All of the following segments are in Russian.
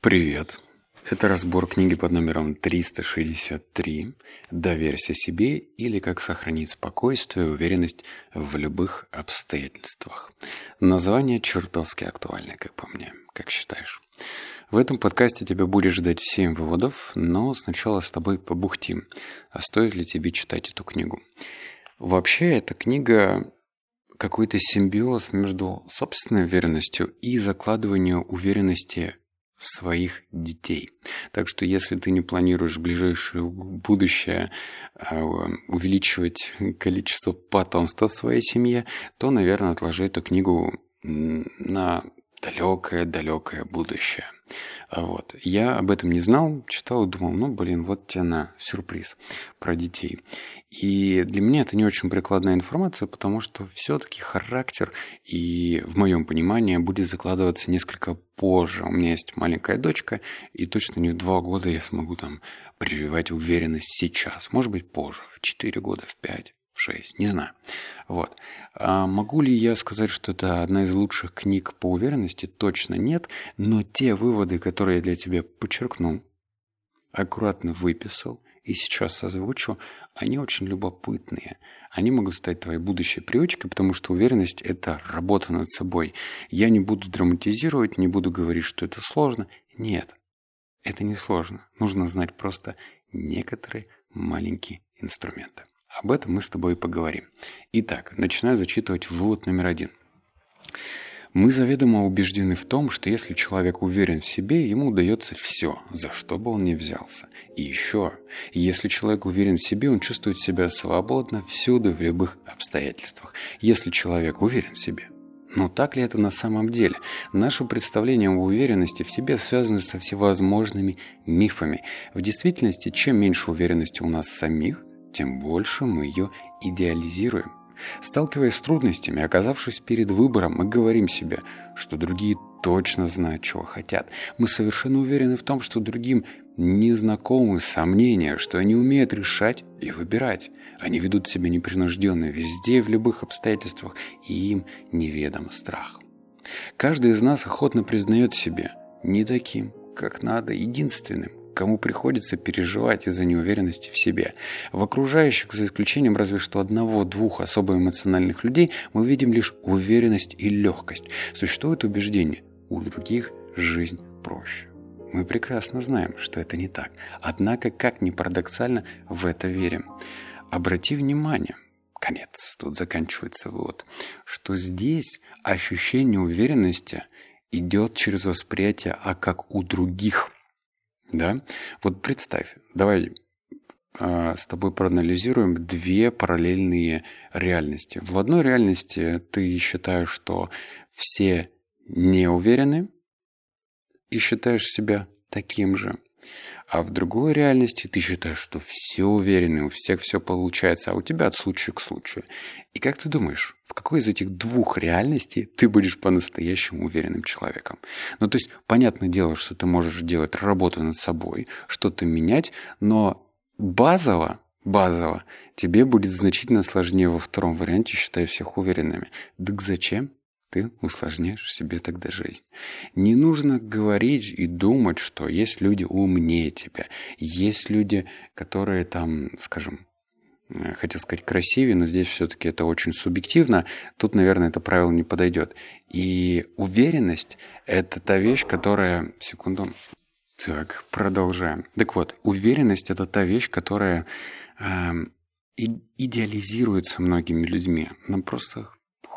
Привет! Это разбор книги под номером 363 «Доверься себе» или «Как сохранить спокойствие и уверенность в любых обстоятельствах». Название чертовски актуальное, как по мне. Как считаешь? В этом подкасте тебя будет ждать 7 выводов, но сначала с тобой побухтим. А стоит ли тебе читать эту книгу? Вообще, эта книга какой-то симбиоз между собственной уверенностью и закладыванием уверенности в своих детей. Так что если ты не планируешь в ближайшее будущее а, увеличивать количество потомства в своей семье, то, наверное, отложи эту книгу на далекое-далекое будущее. А вот. Я об этом не знал, читал и думал, ну, блин, вот тебе на сюрприз про детей. И для меня это не очень прикладная информация, потому что все-таки характер и, в моем понимании, будет закладываться несколько позже. У меня есть маленькая дочка, и точно не в два года я смогу там прививать уверенность сейчас. Может быть, позже, в четыре года, в пять. 6, не знаю. Вот. А могу ли я сказать, что это одна из лучших книг по уверенности? Точно нет, но те выводы, которые я для тебя подчеркнул, аккуратно выписал и сейчас озвучу, они очень любопытные. Они могут стать твоей будущей привычкой, потому что уверенность – это работа над собой. Я не буду драматизировать, не буду говорить, что это сложно. Нет, это не сложно. Нужно знать просто некоторые маленькие инструменты. Об этом мы с тобой поговорим. Итак, начинаю зачитывать вывод номер один. Мы заведомо убеждены в том, что если человек уверен в себе, ему удается все, за что бы он ни взялся. И еще, если человек уверен в себе, он чувствует себя свободно всюду, в любых обстоятельствах. Если человек уверен в себе. Но так ли это на самом деле? Наше представление об уверенности в себе связано со всевозможными мифами. В действительности, чем меньше уверенности у нас самих, тем больше мы ее идеализируем. Сталкиваясь с трудностями, оказавшись перед выбором, мы говорим себе, что другие точно знают, чего хотят. Мы совершенно уверены в том, что другим незнакомы сомнения, что они умеют решать и выбирать. Они ведут себя непринужденно везде, в любых обстоятельствах, и им неведом страх. Каждый из нас охотно признает себе не таким, как надо, единственным, кому приходится переживать из-за неуверенности в себе. В окружающих, за исключением разве что одного-двух особо эмоциональных людей, мы видим лишь уверенность и легкость. Существует убеждение, у других жизнь проще. Мы прекрасно знаем, что это не так. Однако, как ни парадоксально, в это верим. Обрати внимание, конец, тут заканчивается вывод, что здесь ощущение уверенности идет через восприятие «а как у других», да? Вот представь, давай э, с тобой проанализируем две параллельные реальности. В одной реальности ты считаешь, что все не уверены и считаешь себя таким же. А в другой реальности ты считаешь, что все уверены, у всех все получается, а у тебя от случая к случаю. И как ты думаешь, в какой из этих двух реальностей ты будешь по-настоящему уверенным человеком? Ну, то есть, понятное дело, что ты можешь делать работу над собой, что-то менять, но базово, базово тебе будет значительно сложнее во втором варианте, считая всех уверенными. Так зачем? Ты усложняешь себе тогда жизнь. Не нужно говорить и думать, что есть люди умнее тебя, есть люди, которые там, скажем, э, хотел сказать красивее, но здесь все-таки это очень субъективно. Тут, наверное, это правило не подойдет. И уверенность – это та вещь, которая... Секунду. Так, продолжаем. Так вот, уверенность – это та вещь, которая э, идеализируется многими людьми. Нам просто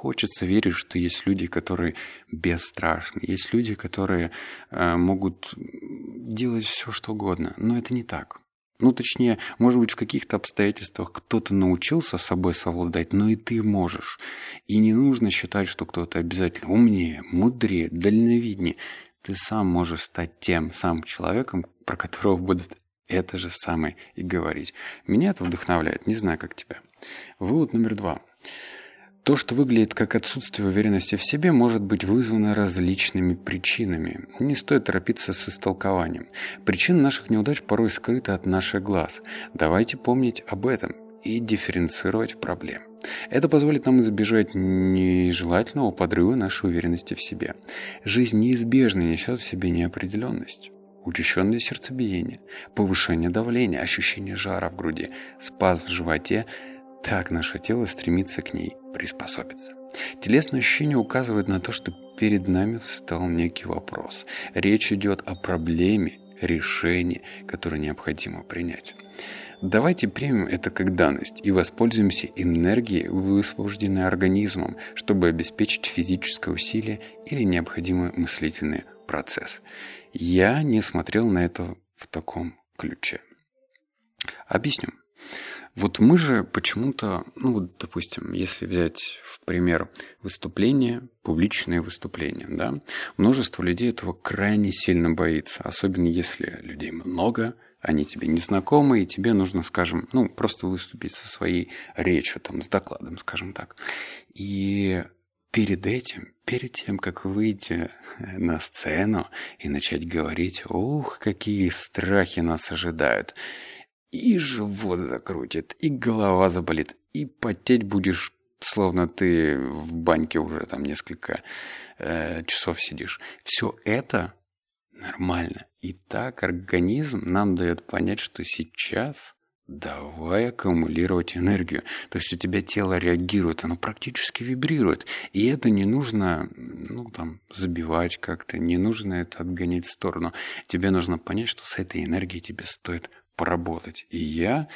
хочется верить, что есть люди, которые бесстрашны, есть люди, которые э, могут делать все, что угодно. Но это не так. Ну, точнее, может быть, в каких-то обстоятельствах кто-то научился собой совладать, но и ты можешь. И не нужно считать, что кто-то обязательно умнее, мудрее, дальновиднее. Ты сам можешь стать тем самым человеком, про которого будут это же самое и говорить. Меня это вдохновляет, не знаю, как тебя. Вывод номер два. То, что выглядит как отсутствие уверенности в себе, может быть вызвано различными причинами. Не стоит торопиться с истолкованием. Причина наших неудач порой скрыта от наших глаз. Давайте помнить об этом и дифференцировать проблем. Это позволит нам избежать нежелательного подрыва нашей уверенности в себе. Жизнь неизбежно несет в себе неопределенность. Учащенное сердцебиение, повышение давления, ощущение жара в груди, спазм в животе – так наше тело стремится к ней приспособиться. Телесное ощущение указывает на то, что перед нами встал некий вопрос. Речь идет о проблеме, решении, которое необходимо принять. Давайте примем это как данность и воспользуемся энергией, высвобожденной организмом, чтобы обеспечить физическое усилие или необходимый мыслительный процесс. Я не смотрел на это в таком ключе. Объясню. Вот мы же почему-то, ну вот, допустим, если взять в пример выступление, публичные выступления, да, множество людей этого крайне сильно боится, особенно если людей много, они тебе не знакомы, и тебе нужно, скажем, ну, просто выступить со своей речью, там, с докладом, скажем так. И перед этим, перед тем, как выйти на сцену и начать говорить, ух, какие страхи нас ожидают, и живот закрутит, и голова заболит, и потеть будешь, словно ты в баньке уже там несколько э, часов сидишь. Все это нормально. И так организм нам дает понять, что сейчас давай аккумулировать энергию. То есть у тебя тело реагирует, оно практически вибрирует. И это не нужно, ну, там, забивать как-то, не нужно это отгонять в сторону. Тебе нужно понять, что с этой энергией тебе стоит поработать. И я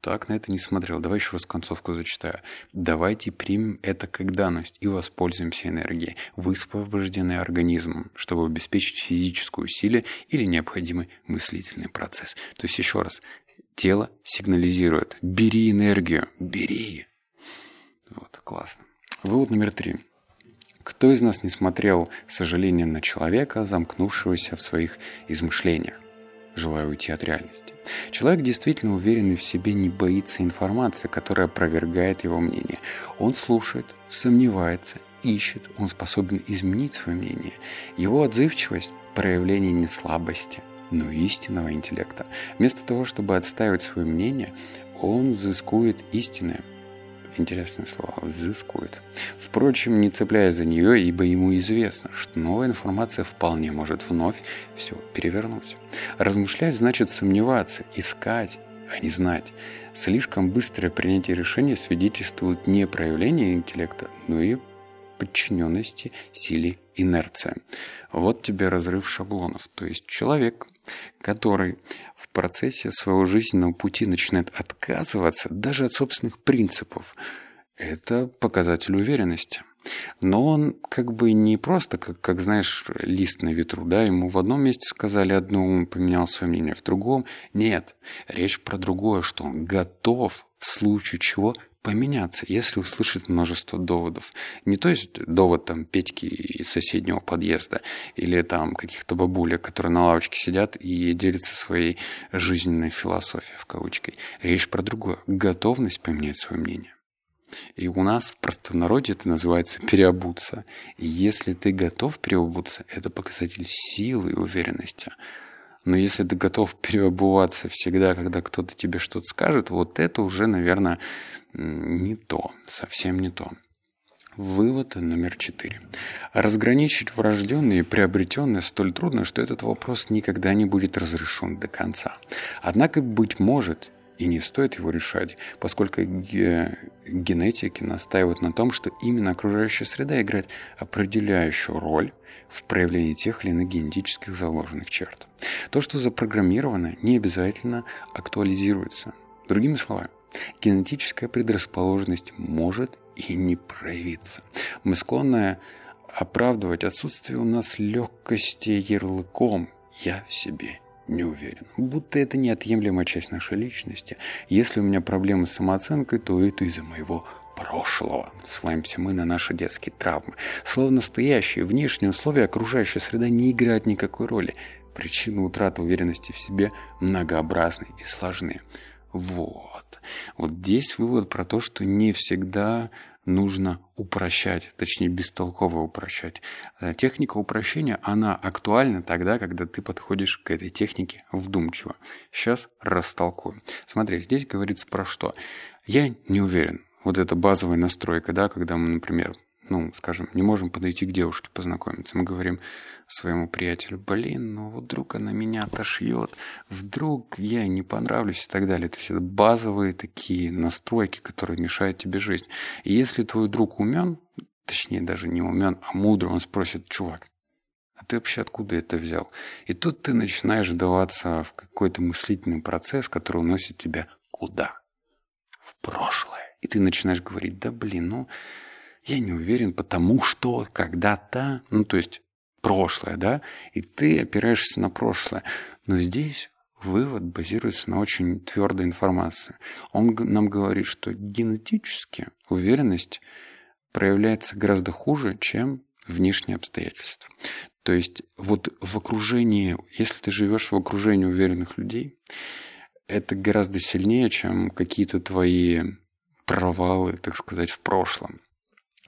так на это не смотрел. Давай еще раз концовку зачитаю. Давайте примем это как данность и воспользуемся энергией, высвобожденной организмом, чтобы обеспечить физическую силу или необходимый мыслительный процесс. То есть еще раз, тело сигнализирует «бери энергию, бери». Вот, классно. Вывод номер три. Кто из нас не смотрел сожаление на человека, замкнувшегося в своих измышлениях? Желая уйти от реальности. Человек, действительно уверенный в себе, не боится информации, которая опровергает его мнение. Он слушает, сомневается, ищет, он способен изменить свое мнение. Его отзывчивость – проявление не слабости, но истинного интеллекта. Вместо того, чтобы отстаивать свое мнение, он взыскует истинное – Интересное слово «взыскует». Впрочем, не цепляясь за нее, ибо ему известно, что новая информация вполне может вновь все перевернуть. Размышлять значит сомневаться, искать, а не знать. Слишком быстрое принятие решения свидетельствует не проявление интеллекта, но и подчиненности силе инерция. Вот тебе разрыв шаблонов. То есть человек, который в процессе своего жизненного пути начинает отказываться даже от собственных принципов, это показатель уверенности. Но он как бы не просто, как, как знаешь, лист на ветру, да, ему в одном месте сказали одно, он поменял свое мнение, в другом нет. Речь про другое, что он готов в случае чего поменяться, если услышит множество доводов. Не то есть довод там Петьки из соседнего подъезда или там каких-то бабулек, которые на лавочке сидят и делятся своей жизненной философией в кавычках. Речь про другое. Готовность поменять свое мнение. И у нас в простонародье это называется переобуться. И если ты готов переобуться, это показатель силы и уверенности. Но если ты готов переобуваться всегда, когда кто-то тебе что-то скажет, вот это уже, наверное, не то, совсем не то. Вывод номер четыре. Разграничить врожденное и приобретенное столь трудно, что этот вопрос никогда не будет разрешен до конца. Однако, быть может, и не стоит его решать, поскольку генетики настаивают на том, что именно окружающая среда играет определяющую роль в проявлении тех или иных генетических заложенных черт. То, что запрограммировано, не обязательно актуализируется. Другими словами, генетическая предрасположенность может и не проявиться. Мы склонны оправдывать отсутствие у нас легкости ярлыком «я в себе не уверен. Будто это неотъемлемая часть нашей личности. Если у меня проблемы с самооценкой, то это из-за моего прошлого. Ссылаемся мы на наши детские травмы. Словно настоящие внешние условия окружающая среда не играют никакой роли. Причины утраты уверенности в себе многообразны и сложны. Вот. Вот здесь вывод про то, что не всегда нужно упрощать, точнее бестолково упрощать. Э, техника упрощения, она актуальна тогда, когда ты подходишь к этой технике вдумчиво. Сейчас растолкую. Смотри, здесь говорится про что? Я не уверен вот эта базовая настройка, да, когда мы, например, ну, скажем, не можем подойти к девушке познакомиться. Мы говорим своему приятелю, блин, ну вот вдруг она меня отошьет, вдруг я не понравлюсь и так далее. То есть это базовые такие настройки, которые мешают тебе жизнь. И если твой друг умен, точнее даже не умен, а мудр, он спросит, чувак, а ты вообще откуда это взял? И тут ты начинаешь вдаваться в какой-то мыслительный процесс, который уносит тебя куда? В прошлое. И ты начинаешь говорить, да блин, ну я не уверен, потому что когда-то, ну то есть прошлое, да, и ты опираешься на прошлое. Но здесь вывод базируется на очень твердой информации. Он нам говорит, что генетически уверенность проявляется гораздо хуже, чем внешние обстоятельства. То есть вот в окружении, если ты живешь в окружении уверенных людей, это гораздо сильнее, чем какие-то твои провалы, так сказать, в прошлом.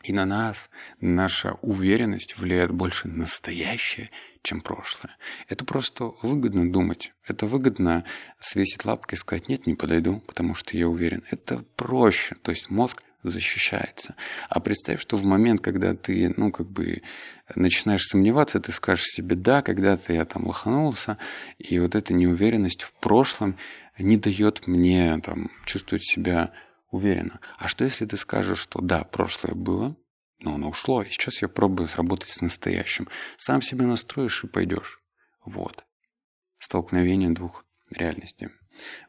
И на нас наша уверенность влияет больше настоящее, чем прошлое. Это просто выгодно думать. Это выгодно свесить лапкой и сказать, нет, не подойду, потому что я уверен. Это проще. То есть мозг защищается. А представь, что в момент, когда ты, ну, как бы начинаешь сомневаться, ты скажешь себе, да, когда-то я там лоханулся, и вот эта неуверенность в прошлом не дает мне там чувствовать себя уверенно. А что если ты скажешь, что да, прошлое было, но оно ушло, и сейчас я пробую сработать с настоящим. Сам себя настроишь и пойдешь. Вот. Столкновение двух реальностей.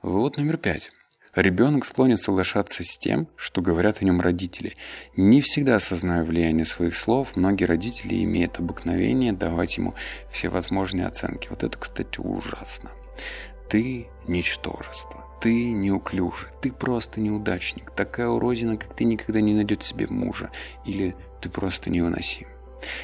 Вывод номер пять. Ребенок склонен соглашаться с тем, что говорят о нем родители. Не всегда осознавая влияние своих слов, многие родители имеют обыкновение давать ему все возможные оценки. Вот это, кстати, ужасно. Ты – ничтожество. Ты неуклюжий, ты просто неудачник. Такая уродина, как ты, никогда не найдет себе мужа. Или ты просто невыносим.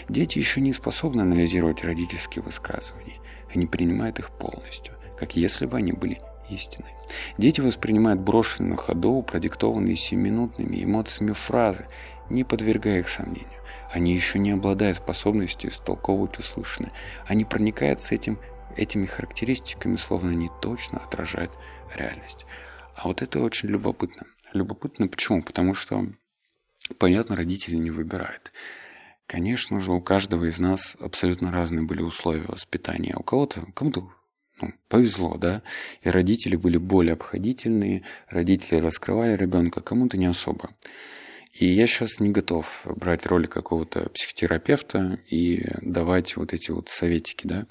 Дети еще не способны анализировать родительские высказывания. Они принимают их полностью, как если бы они были истиной. Дети воспринимают брошенные на ходу, продиктованные семиминутными эмоциями фразы, не подвергая их сомнению. Они еще не обладают способностью истолковывать услышанное. Они проникаются этим, этими характеристиками, словно они точно отражают реальность. А вот это очень любопытно. Любопытно почему? Потому что, понятно, родители не выбирают. Конечно же, у каждого из нас абсолютно разные были условия воспитания. У кого-то, кому-то ну, повезло, да, и родители были более обходительные, родители раскрывали ребенка, кому-то не особо. И я сейчас не готов брать роль какого-то психотерапевта и давать вот эти вот советики, да,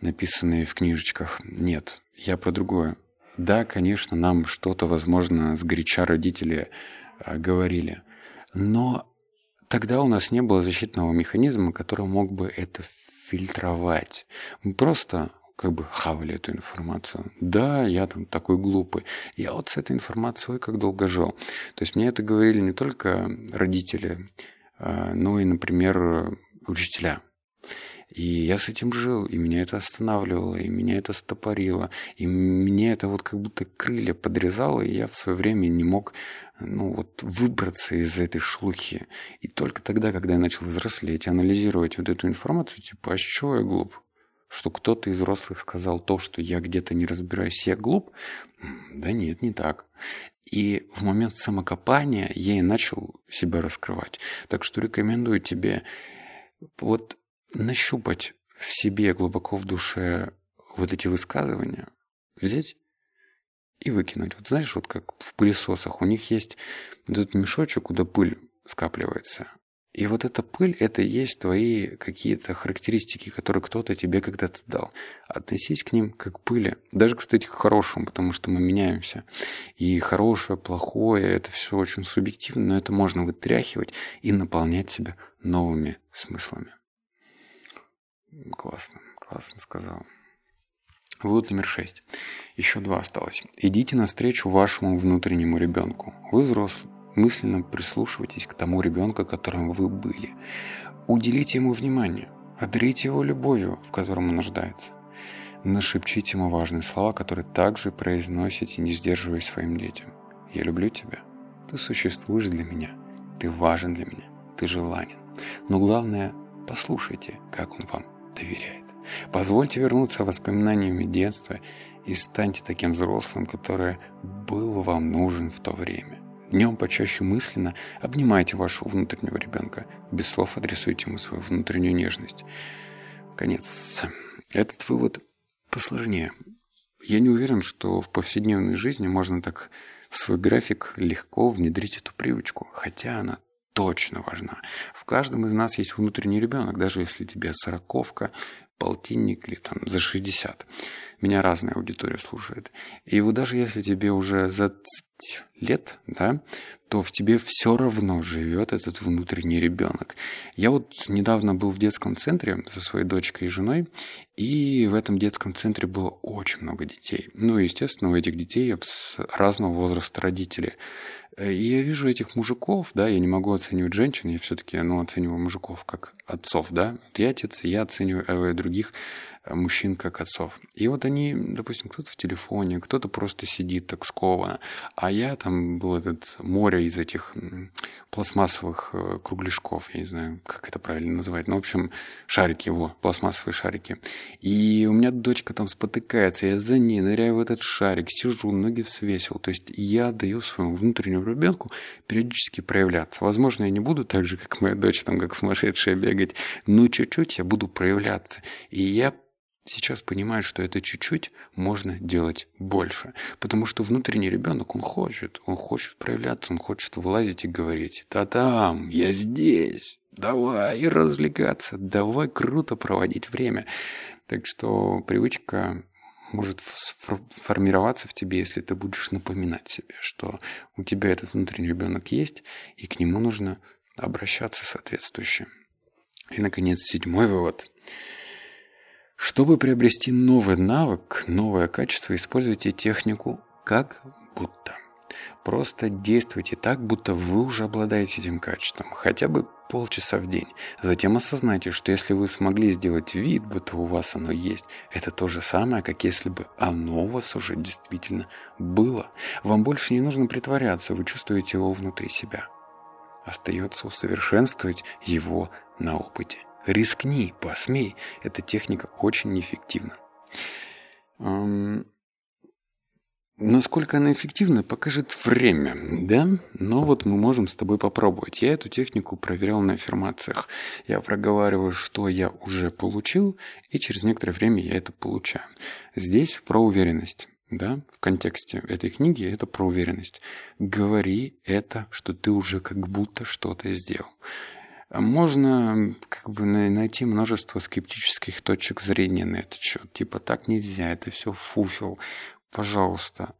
написанные в книжечках. Нет, я про другое. Да, конечно, нам что-то, возможно, с горяча родители а, говорили, но тогда у нас не было защитного механизма, который мог бы это фильтровать. Мы просто как бы хавали эту информацию. Да, я там такой глупый. Я вот с этой информацией как долго жил. То есть мне это говорили не только родители, а, но и, например, учителя. И я с этим жил, и меня это останавливало, и меня это стопорило, и мне это вот как будто крылья подрезало, и я в свое время не мог ну, вот, выбраться из этой шлухи. И только тогда, когда я начал взрослеть, анализировать вот эту информацию, типа, а что я глуп? Что кто-то из взрослых сказал то, что я где-то не разбираюсь, я глуп? Да нет, не так. И в момент самокопания я и начал себя раскрывать. Так что рекомендую тебе вот нащупать в себе глубоко в душе вот эти высказывания, взять и выкинуть. Вот знаешь, вот как в пылесосах, у них есть этот мешочек, куда пыль скапливается. И вот эта пыль, это и есть твои какие-то характеристики, которые кто-то тебе когда-то дал. Относись к ним как к пыли. Даже, кстати, к хорошему, потому что мы меняемся. И хорошее, плохое, это все очень субъективно, но это можно вытряхивать и наполнять себя новыми смыслами. Классно, классно сказал. Вывод номер шесть. Еще два осталось. Идите навстречу вашему внутреннему ребенку. Вы взрослый. Мысленно прислушивайтесь к тому ребенку, которым вы были. Уделите ему внимание. Одарите его любовью, в котором он нуждается. Нашепчите ему важные слова, которые также произносите, не сдерживая своим детям. «Я люблю тебя. Ты существуешь для меня. Ты важен для меня. Ты желанен. Но главное, послушайте, как он вам доверяет. Позвольте вернуться воспоминаниями детства и станьте таким взрослым, который был вам нужен в то время. Днем почаще мысленно обнимайте вашего внутреннего ребенка. Без слов адресуйте ему свою внутреннюю нежность. Конец. Этот вывод посложнее. Я не уверен, что в повседневной жизни можно так в свой график легко внедрить эту привычку, хотя она точно важна. В каждом из нас есть внутренний ребенок, даже если тебе сороковка, полтинник или там за 60. Меня разная аудитория слушает. И вот даже если тебе уже за лет, да, то в тебе все равно живет этот внутренний ребенок. Я вот недавно был в детском центре со своей дочкой и женой, и в этом детском центре было очень много детей. Ну, естественно, у этих детей разного возраста родители. И я вижу этих мужиков, да, я не могу оценивать женщин, я все-таки, ну, оцениваю мужиков как отцов, да. Вот я отец, и я оцениваю других Э, мужчин как отцов. И вот они, допустим, кто-то в телефоне, кто-то просто сидит так скованно. А я там был этот море из этих пластмассовых э, кругляшков, я не знаю, как это правильно называть. Ну, в общем, шарики его, пластмассовые шарики. И у меня дочка там спотыкается, я за ней ныряю в этот шарик, сижу, ноги свесил. То есть я даю своему внутреннему ребенку периодически проявляться. Возможно, я не буду так же, как моя дочь, там, как сумасшедшая бегать, но чуть-чуть я буду проявляться. И я сейчас понимаю, что это чуть-чуть можно делать больше. Потому что внутренний ребенок, он хочет, он хочет проявляться, он хочет вылазить и говорить, «Та-там, я здесь, давай развлекаться, давай круто проводить время». Так что привычка может формироваться в тебе, если ты будешь напоминать себе, что у тебя этот внутренний ребенок есть, и к нему нужно обращаться соответствующе. И, наконец, седьмой вывод – чтобы приобрести новый навык, новое качество, используйте технику как будто. Просто действуйте так, будто вы уже обладаете этим качеством, хотя бы полчаса в день. Затем осознайте, что если вы смогли сделать вид, будто у вас оно есть, это то же самое, как если бы оно у вас уже действительно было. Вам больше не нужно притворяться, вы чувствуете его внутри себя. Остается усовершенствовать его на опыте. Рискни, посмей. Эта техника очень неэффективна. Насколько она эффективна, покажет время, да? Но вот мы можем с тобой попробовать. Я эту технику проверял на аффирмациях. Я проговариваю, что я уже получил, и через некоторое время я это получаю. Здесь про уверенность. Да, в контексте этой книги это про уверенность. Говори это, что ты уже как будто что-то сделал. Можно как бы найти множество скептических точек зрения на этот счет. Типа так нельзя, это все фуфел. Пожалуйста,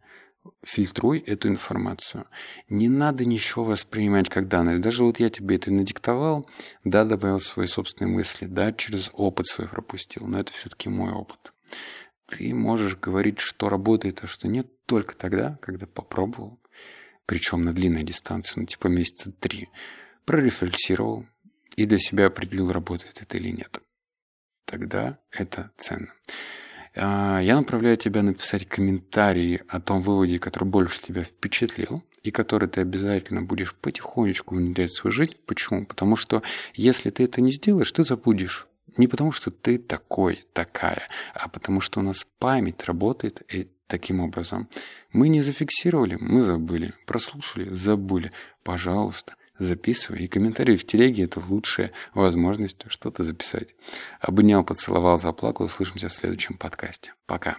фильтруй эту информацию. Не надо ничего воспринимать как данное. Даже вот я тебе это надиктовал, да, добавил свои собственные мысли, да, через опыт свой пропустил, но это все-таки мой опыт. Ты можешь говорить, что работает, а что нет, только тогда, когда попробовал, причем на длинной дистанции, ну типа месяца три, прорефлексировал, и для себя определил, работает это или нет. Тогда это ценно. А, я направляю тебя написать комментарии о том выводе, который больше тебя впечатлил, и который ты обязательно будешь потихонечку внедрять в свою жизнь. Почему? Потому что если ты это не сделаешь, ты забудешь. Не потому что ты такой, такая, а потому что у нас память работает таким образом. Мы не зафиксировали, мы забыли. Прослушали, забыли. Пожалуйста, записывай. И комментарии в телеге – это лучшая возможность что-то записать. Обнял, поцеловал, заплакал. Услышимся в следующем подкасте. Пока.